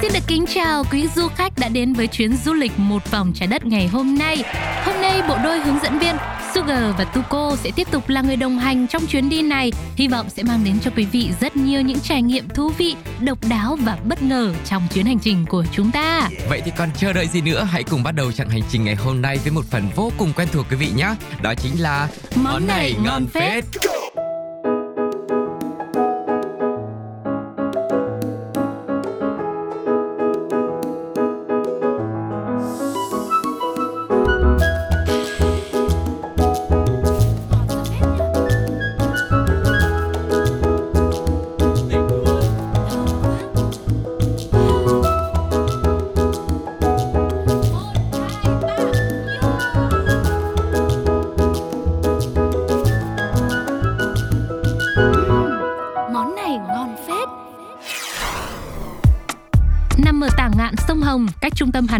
xin được kính chào quý du khách đã đến với chuyến du lịch một vòng trái đất ngày hôm nay. Hôm nay bộ đôi hướng dẫn viên Sugar và Tuko sẽ tiếp tục là người đồng hành trong chuyến đi này. Hy vọng sẽ mang đến cho quý vị rất nhiều những trải nghiệm thú vị, độc đáo và bất ngờ trong chuyến hành trình của chúng ta. Vậy thì còn chờ đợi gì nữa? Hãy cùng bắt đầu chặng hành trình ngày hôm nay với một phần vô cùng quen thuộc quý vị nhé. Đó chính là Món này ngon phết. Món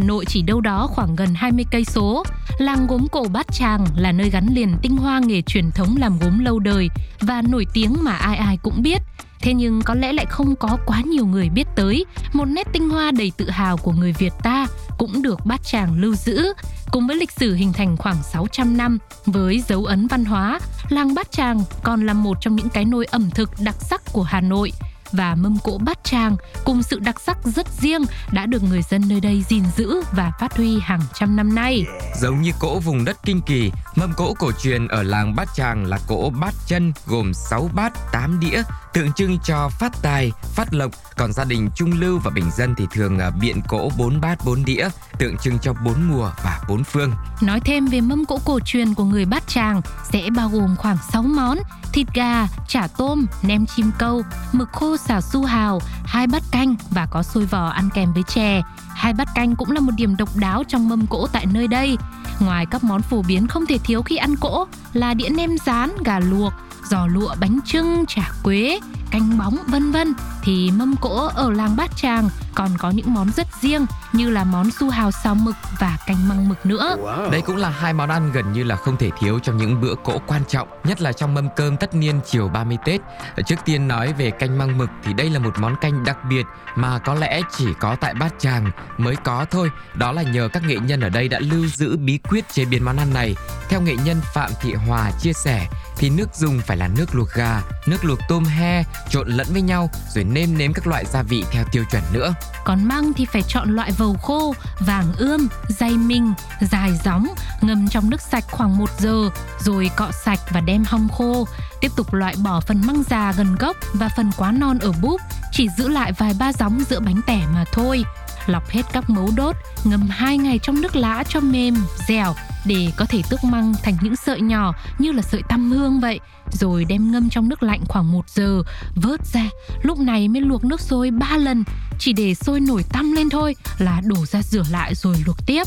Nội chỉ đâu đó khoảng gần 20 cây số. Làng gốm cổ Bát Tràng là nơi gắn liền tinh hoa nghề truyền thống làm gốm lâu đời và nổi tiếng mà ai ai cũng biết. Thế nhưng có lẽ lại không có quá nhiều người biết tới một nét tinh hoa đầy tự hào của người Việt ta cũng được Bát Tràng lưu giữ. Cùng với lịch sử hình thành khoảng 600 năm với dấu ấn văn hóa, làng Bát Tràng còn là một trong những cái nôi ẩm thực đặc sắc của Hà Nội và mâm cỗ bát tràng cùng sự đặc sắc rất riêng đã được người dân nơi đây gìn giữ và phát huy hàng trăm năm nay. Giống như cỗ vùng đất kinh kỳ, mâm cỗ cổ truyền ở làng Bát Tràng là cỗ bát chân gồm 6 bát, 8 đĩa, tượng trưng cho phát tài, phát lộc. Còn gia đình trung lưu và bình dân thì thường à, biện cỗ bốn bát, bốn đĩa, tượng trưng cho bốn mùa và bốn phương. Nói thêm về mâm cỗ cổ truyền của người Bát Tràng sẽ bao gồm khoảng 6 món: thịt gà, chả tôm, nem chim câu, mực khô xào su hào, hai bát canh và có xôi vò ăn kèm với chè. Hai bát canh cũng là một điểm độc đáo trong mâm cỗ tại nơi đây. Ngoài các món phổ biến không thể thiếu khi ăn cỗ là đĩa nem rán, gà luộc, giò lụa, bánh trưng, chả quế, canh bóng vân vân thì mâm cỗ ở làng Bát Tràng còn có những món rất riêng như là món su hào xào mực và canh măng mực nữa. Đây cũng là hai món ăn gần như là không thể thiếu trong những bữa cỗ quan trọng, nhất là trong mâm cơm tất niên chiều 30 Tết. Trước tiên nói về canh măng mực thì đây là một món canh đặc biệt mà có lẽ chỉ có tại Bát Tràng mới có thôi. Đó là nhờ các nghệ nhân ở đây đã lưu giữ bí quyết chế biến món ăn này. Theo nghệ nhân Phạm Thị Hòa chia sẻ thì nước dùng phải là nước luộc gà, nước luộc tôm he trộn lẫn với nhau rồi nêm nếm các loại gia vị theo tiêu chuẩn nữa. Còn măng thì phải chọn loại vầu khô, vàng ươm, dày minh, dài gióng, ngâm trong nước sạch khoảng 1 giờ, rồi cọ sạch và đem hong khô. Tiếp tục loại bỏ phần măng già gần gốc và phần quá non ở búp, chỉ giữ lại vài ba gióng giữa bánh tẻ mà thôi. Lọc hết các mấu đốt, ngâm 2 ngày trong nước lã cho mềm, dẻo để có thể tước măng thành những sợi nhỏ như là sợi tăm hương vậy. Rồi đem ngâm trong nước lạnh khoảng 1 giờ vớt ra. Lúc này mới luộc nước sôi 3 lần chỉ để sôi nổi tăm lên thôi là đổ ra rửa lại rồi luộc tiếp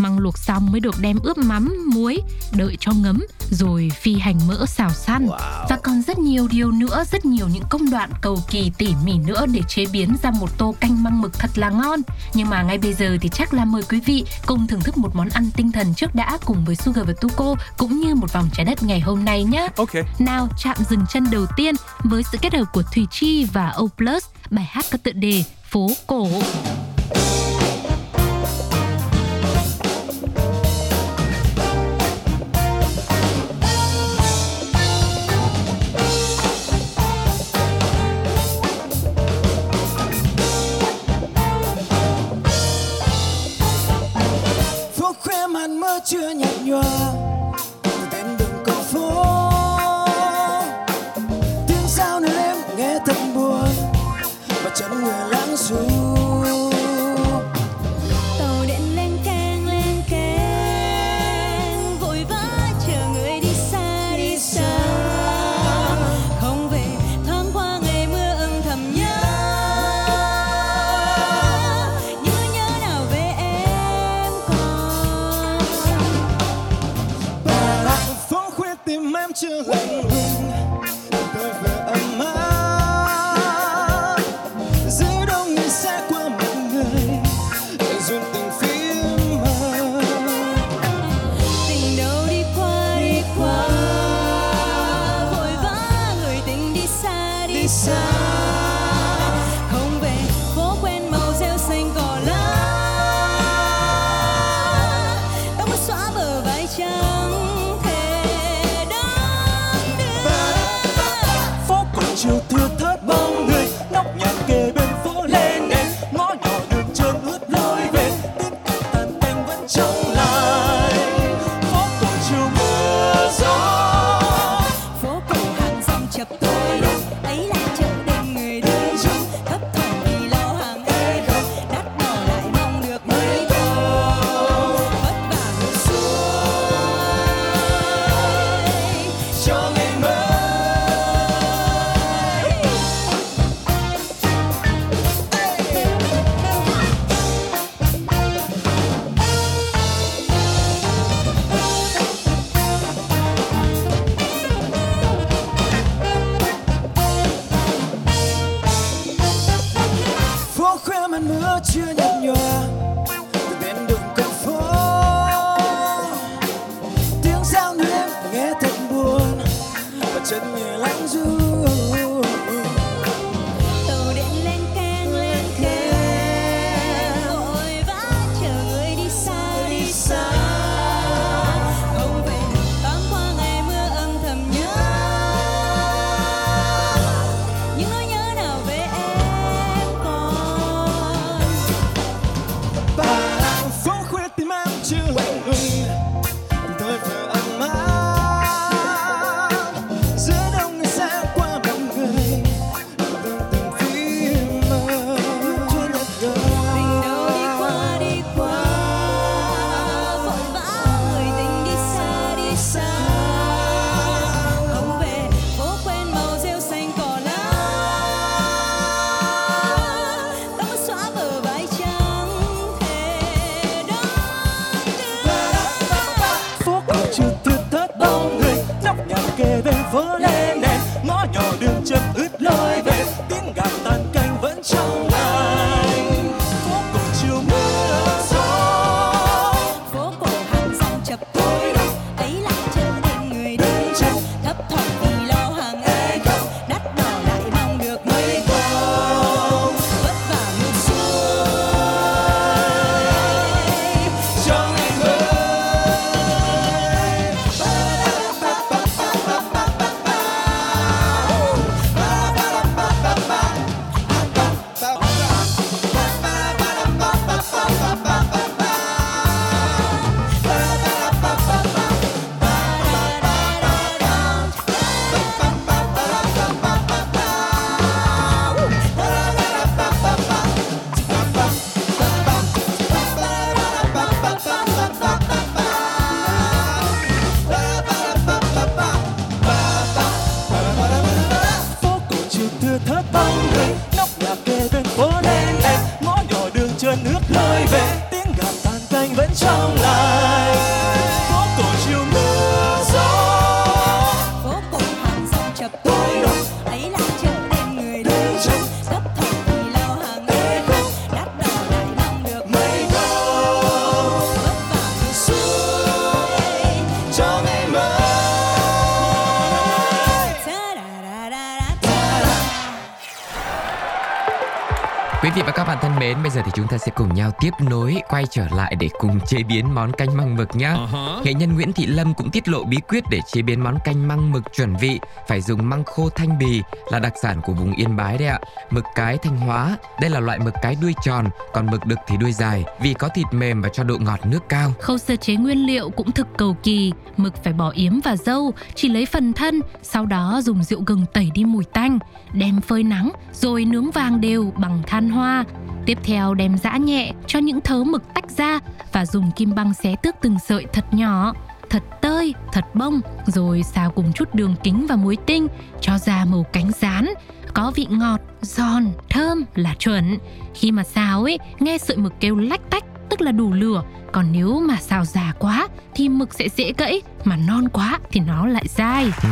măng luộc xong mới được đem ướp mắm, muối, đợi cho ngấm rồi phi hành mỡ xào săn. Và còn rất nhiều điều nữa, rất nhiều những công đoạn cầu kỳ tỉ mỉ nữa để chế biến ra một tô canh măng mực thật là ngon. Nhưng mà ngay bây giờ thì chắc là mời quý vị cùng thưởng thức một món ăn tinh thần trước đã cùng với Sugar và Tuko cũng như một vòng trái đất ngày hôm nay nhé. Okay. Nào chạm dừng chân đầu tiên với sự kết hợp của Thùy Chi và O Plus, bài hát có tựa đề Phố Cổ. sun. mến, bây giờ thì chúng ta sẽ cùng nhau tiếp nối quay trở lại để cùng chế biến món canh măng mực nhá. Uh-huh. Nghệ nhân Nguyễn Thị Lâm cũng tiết lộ bí quyết để chế biến món canh măng mực chuẩn vị phải dùng măng khô thanh bì là đặc sản của vùng Yên Bái đấy ạ. Mực cái Thanh Hóa, đây là loại mực cái đuôi tròn, còn mực đực thì đuôi dài vì có thịt mềm và cho độ ngọt nước cao. Khâu sơ chế nguyên liệu cũng thực cầu kỳ, mực phải bỏ yếm và dâu, chỉ lấy phần thân, sau đó dùng rượu gừng tẩy đi mùi tanh, đem phơi nắng rồi nướng vàng đều bằng than hoa Tiếp theo đem giã nhẹ cho những thớ mực tách ra và dùng kim băng xé tước từng sợi thật nhỏ, thật tơi, thật bông, rồi xào cùng chút đường kính và muối tinh cho ra màu cánh rán, có vị ngọt, giòn, thơm là chuẩn. Khi mà xào ấy, nghe sợi mực kêu lách tách tức là đủ lửa còn nếu mà xào già quá thì mực sẽ dễ gãy, mà non quá thì nó lại dai. ừ,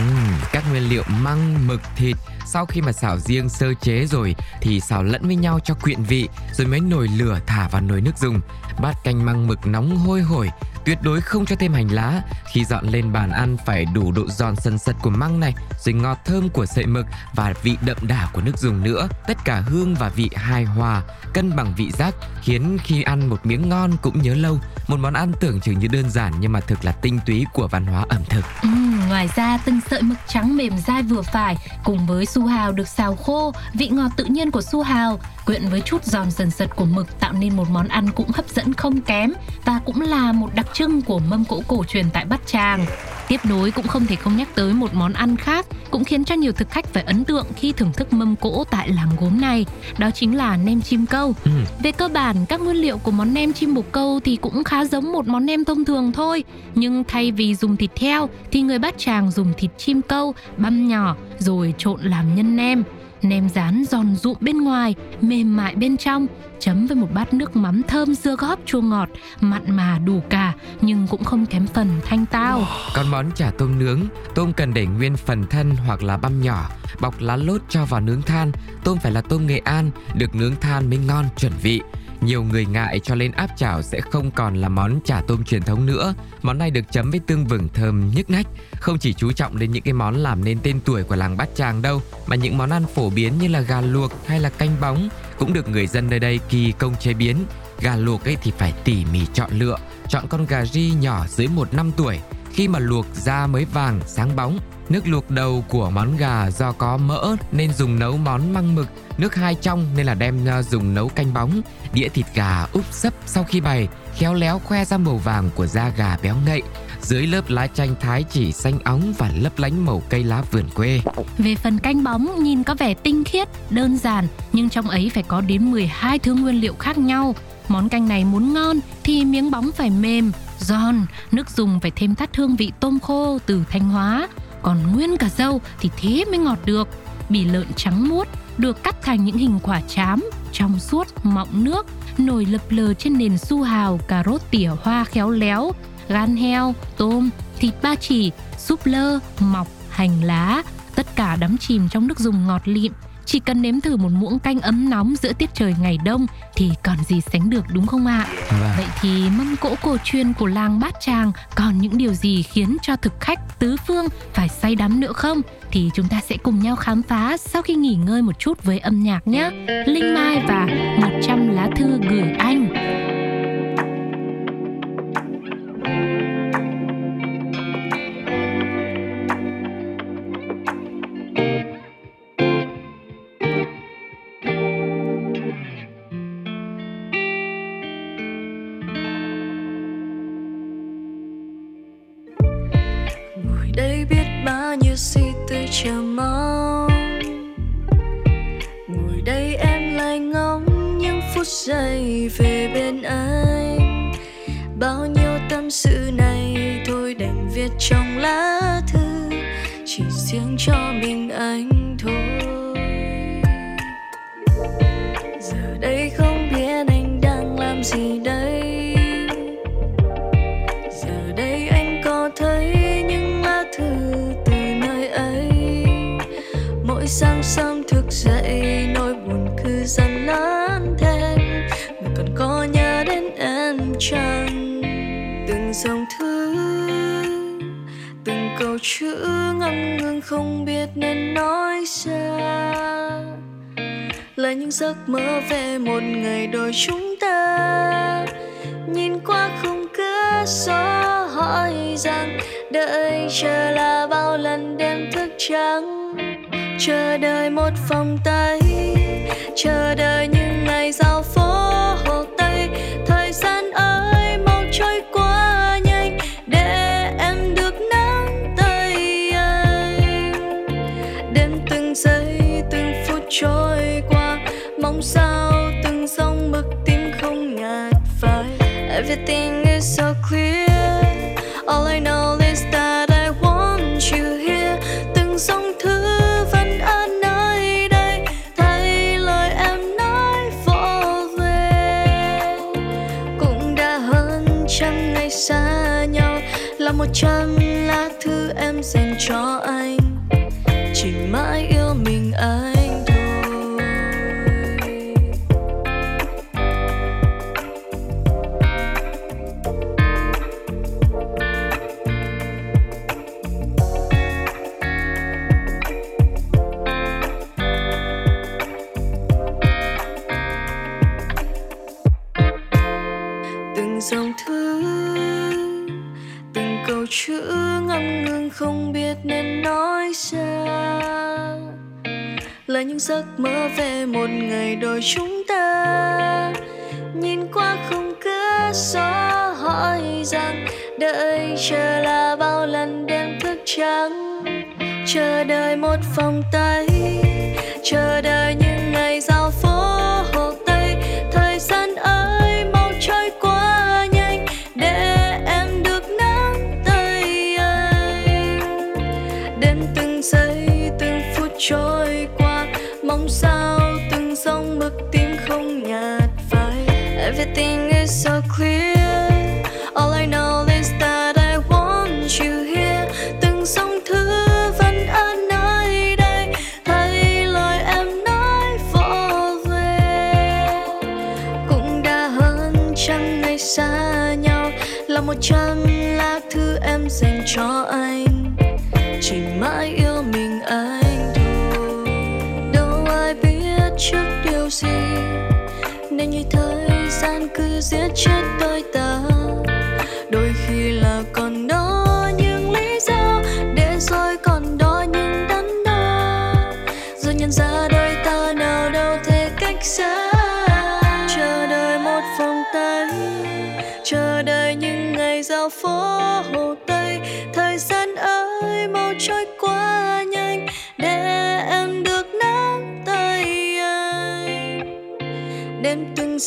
các nguyên liệu măng, mực, thịt sau khi mà xào riêng sơ chế rồi thì xào lẫn với nhau cho quyện vị rồi mới nồi lửa thả vào nồi nước dùng. Bát canh măng mực nóng hôi hổi, tuyệt đối không cho thêm hành lá. Khi dọn lên bàn ăn phải đủ độ giòn sần sật của măng này, rồi ngọt thơm của sợi mực và vị đậm đà của nước dùng nữa. Tất cả hương và vị hài hòa, cân bằng vị giác khiến khi ăn một miếng ngon cũng nhớ lâu. Một món ăn tưởng chừng như đơn giản nhưng mà thực là tinh túy của văn hóa ẩm thực. Ừ, ngoài ra từng sợi mực trắng mềm dai vừa phải cùng với su hào được xào khô, vị ngọt tự nhiên của su hào quyện với chút giòn dần sật của mực tạo nên một món ăn cũng hấp dẫn không kém và cũng là một đặc trưng của mâm cỗ cổ truyền tại Bát Tràng. Tiếp nối cũng không thể không nhắc tới một món ăn khác cũng khiến cho nhiều thực khách phải ấn tượng khi thưởng thức mâm cỗ tại làng gốm này, đó chính là nem chim câu. Ừ. Về cơ bản, các nguyên liệu của món nem chim bồ câu thì cũng khá giống một món nem thông thường thôi, nhưng thay vì dùng thịt heo thì người Bát Tràng dùng thịt chim câu băm nhỏ rồi trộn làm nhân nem. Nem rán giòn rụm bên ngoài, mềm mại bên trong, chấm với một bát nước mắm thơm dưa góp chua ngọt, mặn mà đủ cả nhưng cũng không kém phần thanh tao. Còn món chả tôm nướng, tôm cần để nguyên phần thân hoặc là băm nhỏ, bọc lá lốt cho vào nướng than. Tôm phải là tôm Nghệ An, được nướng than mới ngon chuẩn vị. Nhiều người ngại cho lên áp chảo sẽ không còn là món chả tôm truyền thống nữa. Món này được chấm với tương vừng thơm nhức nách. Không chỉ chú trọng đến những cái món làm nên tên tuổi của làng Bát Tràng đâu, mà những món ăn phổ biến như là gà luộc hay là canh bóng cũng được người dân nơi đây kỳ công chế biến. Gà luộc ấy thì phải tỉ mỉ chọn lựa, chọn con gà ri nhỏ dưới 1 năm tuổi. Khi mà luộc da mới vàng, sáng bóng, Nước luộc đầu của món gà do có mỡ nên dùng nấu món măng mực, nước hai trong nên là đem ờ, dùng nấu canh bóng. Đĩa thịt gà úp sấp sau khi bày, khéo léo khoe ra màu vàng của da gà béo ngậy. Dưới lớp lá chanh thái chỉ xanh óng và lấp lánh màu cây lá vườn quê. Về phần canh bóng nhìn có vẻ tinh khiết, đơn giản nhưng trong ấy phải có đến 12 thứ nguyên liệu khác nhau. Món canh này muốn ngon thì miếng bóng phải mềm, giòn, nước dùng phải thêm thắt hương vị tôm khô từ Thanh Hóa, còn nguyên cả dâu thì thế mới ngọt được. Bì lợn trắng muốt được cắt thành những hình quả chám, trong suốt, mọng nước, nổi lập lờ trên nền su hào, cà rốt tỉa hoa khéo léo, gan heo, tôm, thịt ba chỉ, súp lơ, mọc, hành lá, tất cả đắm chìm trong nước dùng ngọt lịm. Chỉ cần nếm thử một muỗng canh ấm nóng giữa tiết trời ngày đông thì còn gì sánh được đúng không ạ? Vâng. Vậy thì mâm cỗ cổ truyền của làng Bát Tràng còn những điều gì khiến cho thực khách tứ phương phải say đắm nữa không? Thì chúng ta sẽ cùng nhau khám phá sau khi nghỉ ngơi một chút với âm nhạc nhé. Linh Mai và 100 lá thư gửi anh. Cho mình anh. Không biết nên nói ra là những giấc mơ về một ngày đôi chúng ta. Nhìn qua khung cửa sổ hỏi rằng, đợi chờ là bao lần đêm thức trắng? Chờ đợi một vòng tay, chờ đợi những ngày giao không biết nên nói sao. Là những giấc mơ về một ngày đôi chúng ta. Nhìn qua không cửa sổ hỏi rằng, đợi chờ là bao lần đêm thức trắng. Chờ đợi một vòng tay. Chờ đợi những everything is so clear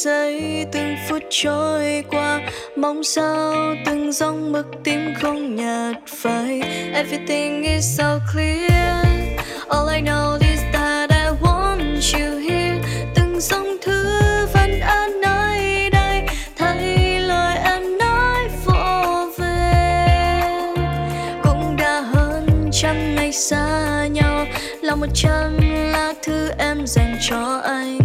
giây, từng phút trôi qua mong sao, từng dòng mực tim không nhạt phai. Everything is so clear. All I know is that I want you here. Từng dòng thư vẫn ở nơi đây thấy lời em nói vô về. Cũng đã hơn trăm ngày xa nhau là một trăm lá thư em dành cho anh.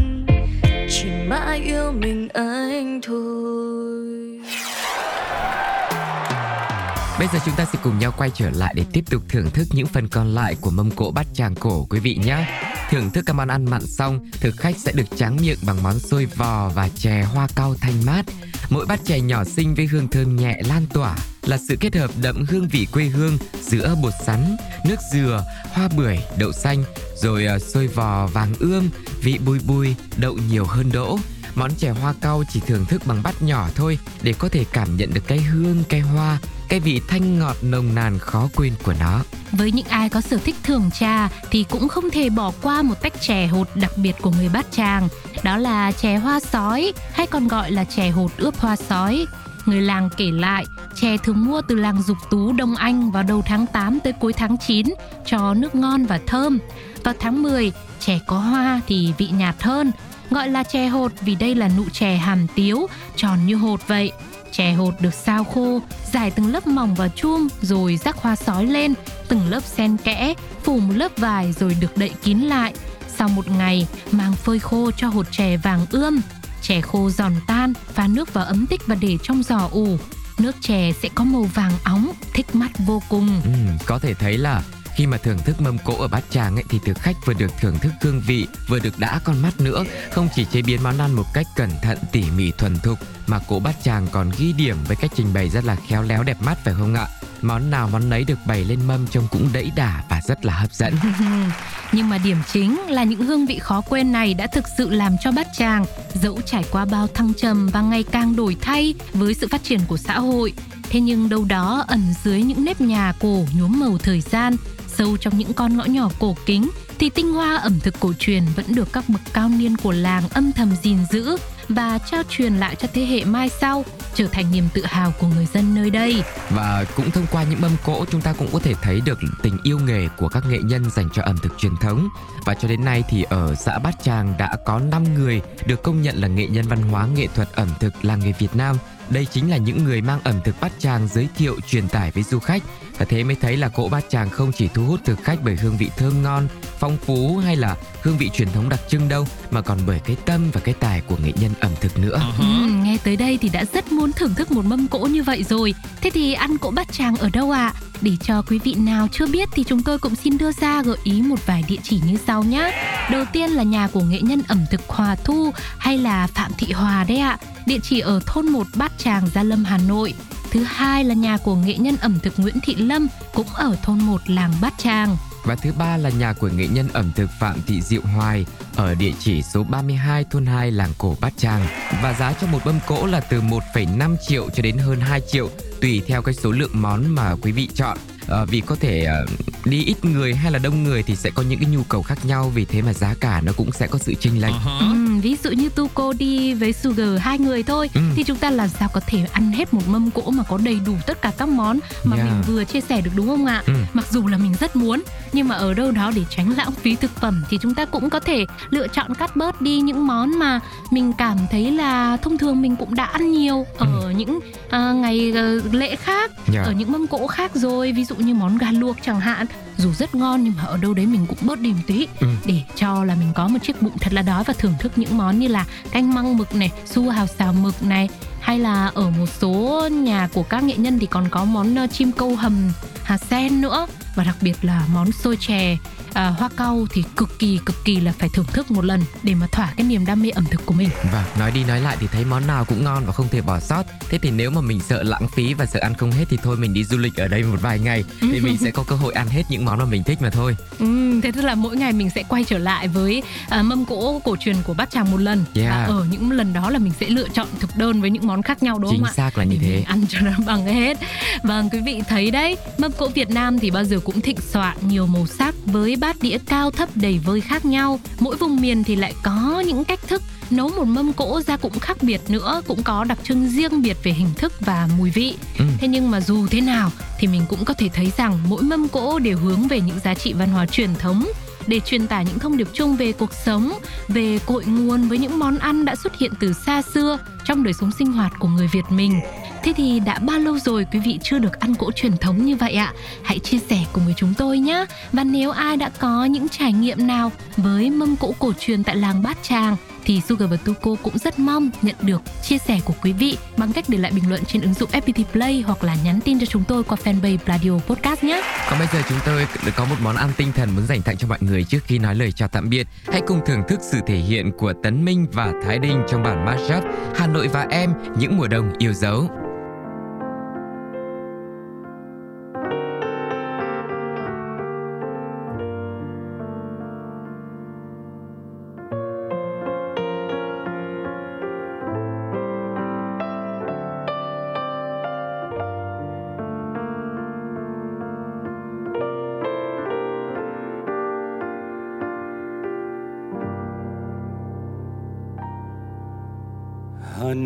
Giờ chúng ta sẽ cùng nhau quay trở lại để tiếp tục thưởng thức những phần còn lại của mâm cỗ bát tràng cổ quý vị nhé. Thưởng thức các món ăn mặn xong, thực khách sẽ được tráng miệng bằng món xôi vò và chè hoa cau thanh mát. Mỗi bát chè nhỏ xinh với hương thơm nhẹ lan tỏa là sự kết hợp đậm hương vị quê hương giữa bột sắn, nước dừa, hoa bưởi, đậu xanh, rồi ờ, xôi vò vàng ươm, vị bùi bùi, đậu nhiều hơn đỗ. Món chè hoa cau chỉ thưởng thức bằng bát nhỏ thôi để có thể cảm nhận được cái hương, cái hoa, cái vị thanh ngọt nồng nàn khó quên của nó. Với những ai có sở thích thưởng trà thì cũng không thể bỏ qua một tách chè hột đặc biệt của người Bát Tràng. Đó là chè hoa sói hay còn gọi là chè hột ướp hoa sói. Người làng kể lại, chè thường mua từ làng Dục Tú Đông Anh vào đầu tháng 8 tới cuối tháng 9 cho nước ngon và thơm. Vào tháng 10, chè có hoa thì vị nhạt hơn, gọi là chè hột vì đây là nụ chè hàm tiếu, tròn như hột vậy. Chè hột được sao khô, giải từng lớp mỏng vào chum rồi rắc hoa sói lên, từng lớp xen kẽ, phủ một lớp vải rồi được đậy kín lại. Sau một ngày, mang phơi khô cho hột chè vàng ươm. Chè khô giòn tan, pha nước vào ấm tích và để trong giò ủ. Nước chè sẽ có màu vàng óng, thích mắt vô cùng. Ừ, có thể thấy là khi mà thưởng thức mâm cỗ ở bát tràng ấy thì thực khách vừa được thưởng thức hương vị vừa được đã con mắt nữa không chỉ chế biến món ăn một cách cẩn thận tỉ mỉ thuần thục mà cỗ bát tràng còn ghi điểm với cách trình bày rất là khéo léo đẹp mắt phải không ạ món nào món nấy được bày lên mâm trông cũng đẫy đà và rất là hấp dẫn Nhưng mà điểm chính là những hương vị khó quên này đã thực sự làm cho bát tràng dẫu trải qua bao thăng trầm và ngày càng đổi thay với sự phát triển của xã hội. Thế nhưng đâu đó ẩn dưới những nếp nhà cổ nhuốm màu thời gian, sâu trong những con ngõ nhỏ cổ kính, thì tinh hoa ẩm thực cổ truyền vẫn được các bậc cao niên của làng âm thầm gìn giữ và trao truyền lại cho thế hệ mai sau, trở thành niềm tự hào của người dân nơi đây. Và cũng thông qua những mâm cỗ chúng ta cũng có thể thấy được tình yêu nghề của các nghệ nhân dành cho ẩm thực truyền thống. Và cho đến nay thì ở xã Bát Tràng đã có 5 người được công nhận là nghệ nhân văn hóa nghệ thuật ẩm thực làng nghề Việt Nam. Đây chính là những người mang ẩm thực Bát Tràng giới thiệu truyền tải với du khách và thế mới thấy là cỗ bát tràng không chỉ thu hút thực khách bởi hương vị thơm ngon, phong phú hay là hương vị truyền thống đặc trưng đâu mà còn bởi cái tâm và cái tài của nghệ nhân ẩm thực nữa. Ừ, nghe tới đây thì đã rất muốn thưởng thức một mâm cỗ như vậy rồi. Thế thì ăn cỗ bát tràng ở đâu ạ? À? Để cho quý vị nào chưa biết thì chúng tôi cũng xin đưa ra gợi ý một vài địa chỉ như sau nhé. Đầu tiên là nhà của nghệ nhân ẩm thực Hòa Thu hay là Phạm Thị Hòa đấy ạ. Địa chỉ ở thôn 1 Bát Tràng, Gia Lâm, Hà Nội. Thứ hai là nhà của nghệ nhân ẩm thực Nguyễn Thị Lâm cũng ở thôn 1 làng Bát Tràng. Và thứ ba là nhà của nghệ nhân ẩm thực Phạm Thị Diệu Hoài ở địa chỉ số 32 thôn 2 làng cổ Bát Tràng. Và giá cho một mâm cỗ là từ 1,5 triệu cho đến hơn 2 triệu tùy theo cái số lượng món mà quý vị chọn à, vì có thể à, đi ít người hay là đông người thì sẽ có những cái nhu cầu khác nhau vì thế mà giá cả nó cũng sẽ có sự chênh lệch. Uh-huh. Ví dụ như Tuco đi với Sugar hai người thôi ừ. thì chúng ta làm sao có thể ăn hết một mâm cỗ mà có đầy đủ tất cả các món mà yeah. mình vừa chia sẻ được đúng không ạ? Ừ. Mặc dù là mình rất muốn nhưng mà ở đâu đó để tránh lãng phí thực phẩm thì chúng ta cũng có thể lựa chọn cắt bớt đi những món mà mình cảm thấy là thông thường mình cũng đã ăn nhiều ở ừ. những uh, ngày uh, lễ khác, yeah. ở những mâm cỗ khác rồi ví dụ như món gà luộc chẳng hạn dù rất ngon nhưng mà ở đâu đấy mình cũng bớt đi một tí. Ừ. để cho là mình có một chiếc bụng thật là đói và thưởng thức những món như là canh măng mực này su hào xào mực này hay là ở một số nhà của các nghệ nhân thì còn có món ờ, chim câu hầm hạt sen nữa. Và đặc biệt là món xôi chè à, hoa cau thì cực kỳ cực kỳ là phải thưởng thức một lần để mà thỏa cái niềm đam mê ẩm thực của mình. Và nói đi nói lại thì thấy món nào cũng ngon và không thể bỏ sót. Thế thì nếu mà mình sợ lãng phí và sợ ăn không hết thì thôi mình đi du lịch ở đây một vài ngày thì mình sẽ có cơ hội ăn hết những món mà mình thích mà thôi. Ừ, thế tức là mỗi ngày mình sẽ quay trở lại với à, mâm cỗ cổ truyền của Bát Tràng một lần. Yeah. Và ở những lần đó là mình sẽ lựa chọn thực đơn với những món khác nhau đúng Chính không ạ? Chính xác là như thế. Ăn cho nó bằng hết. Vâng, quý vị thấy đấy, mâm cỗ Việt Nam thì bao giờ cũng thịnh soạn nhiều màu sắc với bát đĩa cao thấp đầy vơi khác nhau. Mỗi vùng miền thì lại có những cách thức nấu một mâm cỗ ra cũng khác biệt nữa, cũng có đặc trưng riêng biệt về hình thức và mùi vị. Ừ. Thế nhưng mà dù thế nào thì mình cũng có thể thấy rằng mỗi mâm cỗ đều hướng về những giá trị văn hóa truyền thống để truyền tải những thông điệp chung về cuộc sống, về cội nguồn với những món ăn đã xuất hiện từ xa xưa trong đời sống sinh hoạt của người Việt mình. Thế thì đã bao lâu rồi quý vị chưa được ăn cỗ truyền thống như vậy ạ? Hãy chia sẻ cùng với chúng tôi nhé. Và nếu ai đã có những trải nghiệm nào với mâm cỗ cổ truyền tại làng Bát Tràng, thì Sugar và Tuko cũng rất mong nhận được chia sẻ của quý vị bằng cách để lại bình luận trên ứng dụng FPT Play hoặc là nhắn tin cho chúng tôi qua fanpage Radio Podcast nhé. Còn bây giờ chúng tôi có một món ăn tinh thần muốn dành tặng cho mọi người trước khi nói lời chào tạm biệt. Hãy cùng thưởng thức sự thể hiện của Tấn Minh và Thái Đinh trong bản mashup Hà Nội và em những mùa đông yêu dấu.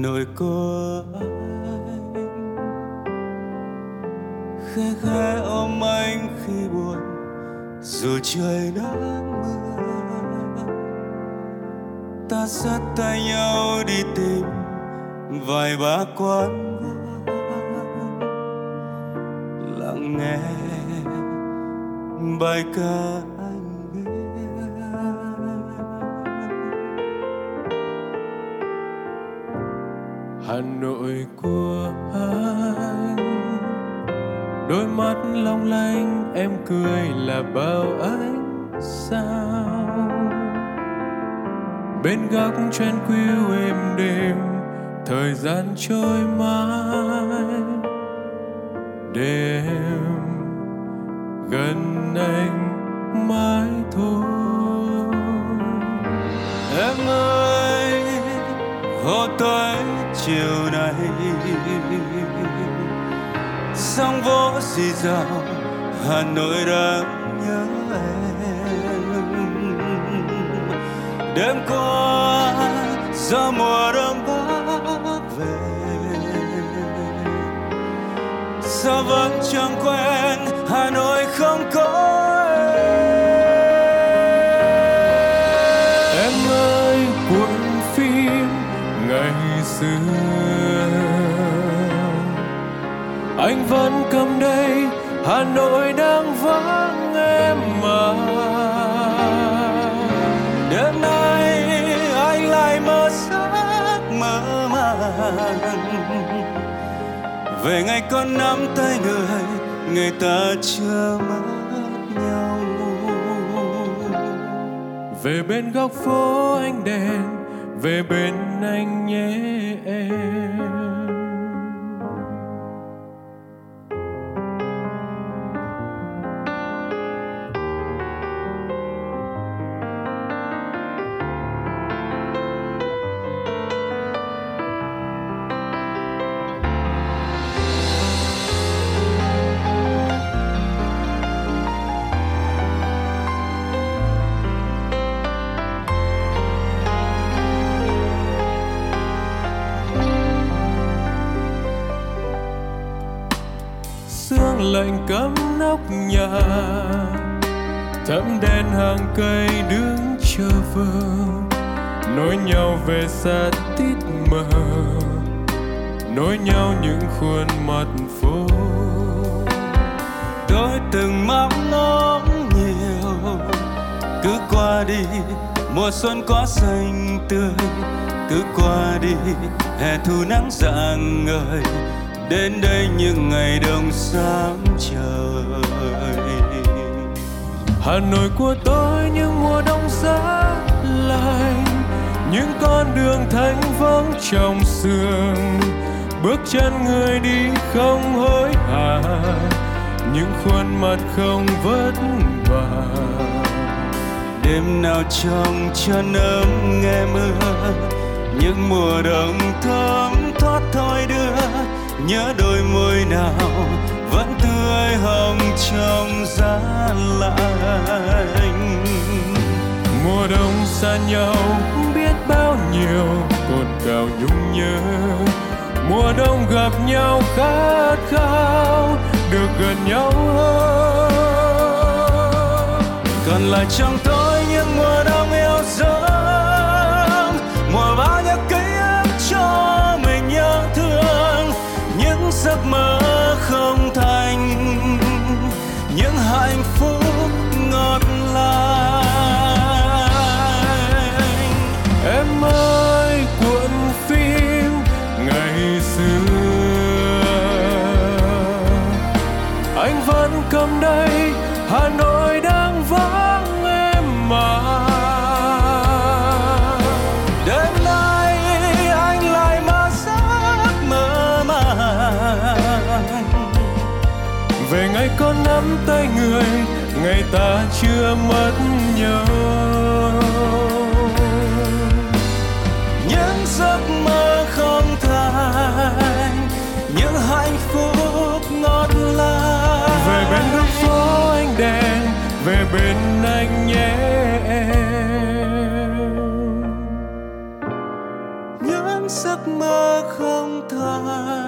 Nỗi cô anh khẽ khẽ ôm anh khi buồn, dù trời đã mưa. Ta dắt tay nhau đi tìm vài ba quán lặng nghe bài ca. Hà Nội của anh. Đôi mắt long lanh, em cười là bao ánh sao. Bên góc trên quyêu êm đêm thời gian trôi mãi. Đêm gần anh mãi thôi. Em ơi hồ tới chiều nay. Sóng vỗ xì rào hà nội đang nhớ em. Đêm qua, gió mùa đông bắc về. Sao vẫn chẳng quen nội đang vắng em mà. Đêm nay anh lại mơ giấc mơ màng. Về ngày con nắm tay người người ta chưa mất nhau. Về bên góc phố anh đèn, về bên anh nhé em. Xa tít mờ, nối nhau những khuôn mặt phố. Tôi từng mong ngóng nhiều, cứ qua đi, mùa xuân có xanh tươi. Cứ qua đi, hè thu nắng rạng ngời, đến đây những ngày đông sáng trời. Hà nội của tôi những mùa đông giá lạnh những con đường thanh vắng trong sương. Bước chân người đi không hối hả. Những khuôn mặt không vất vả. Đêm nào trong chân ấm nghe mưa. Những mùa đông thơm thoát thôi đưa. Nhớ đôi môi nào vẫn tươi hồng trong giá lạnh. Mùa đông xa nhau yêu cồn cào nhung nhớ. Mùa đông gặp nhau khát khao, được gần nhau hơn. Còn lại trong tôi những mùa đông yêu dấu mùa bao nhiêu ký ức cho mình nhớ thương. Những giấc mơ không thành, những hạnh phúc trong đây, hà nội đang vắng em mà. Đêm nay anh lại mơ giấc mơ màng. Về ngày con nắm tay người, ngày ta chưa mất nhau về bên anh nhé. Những giấc mơ không thành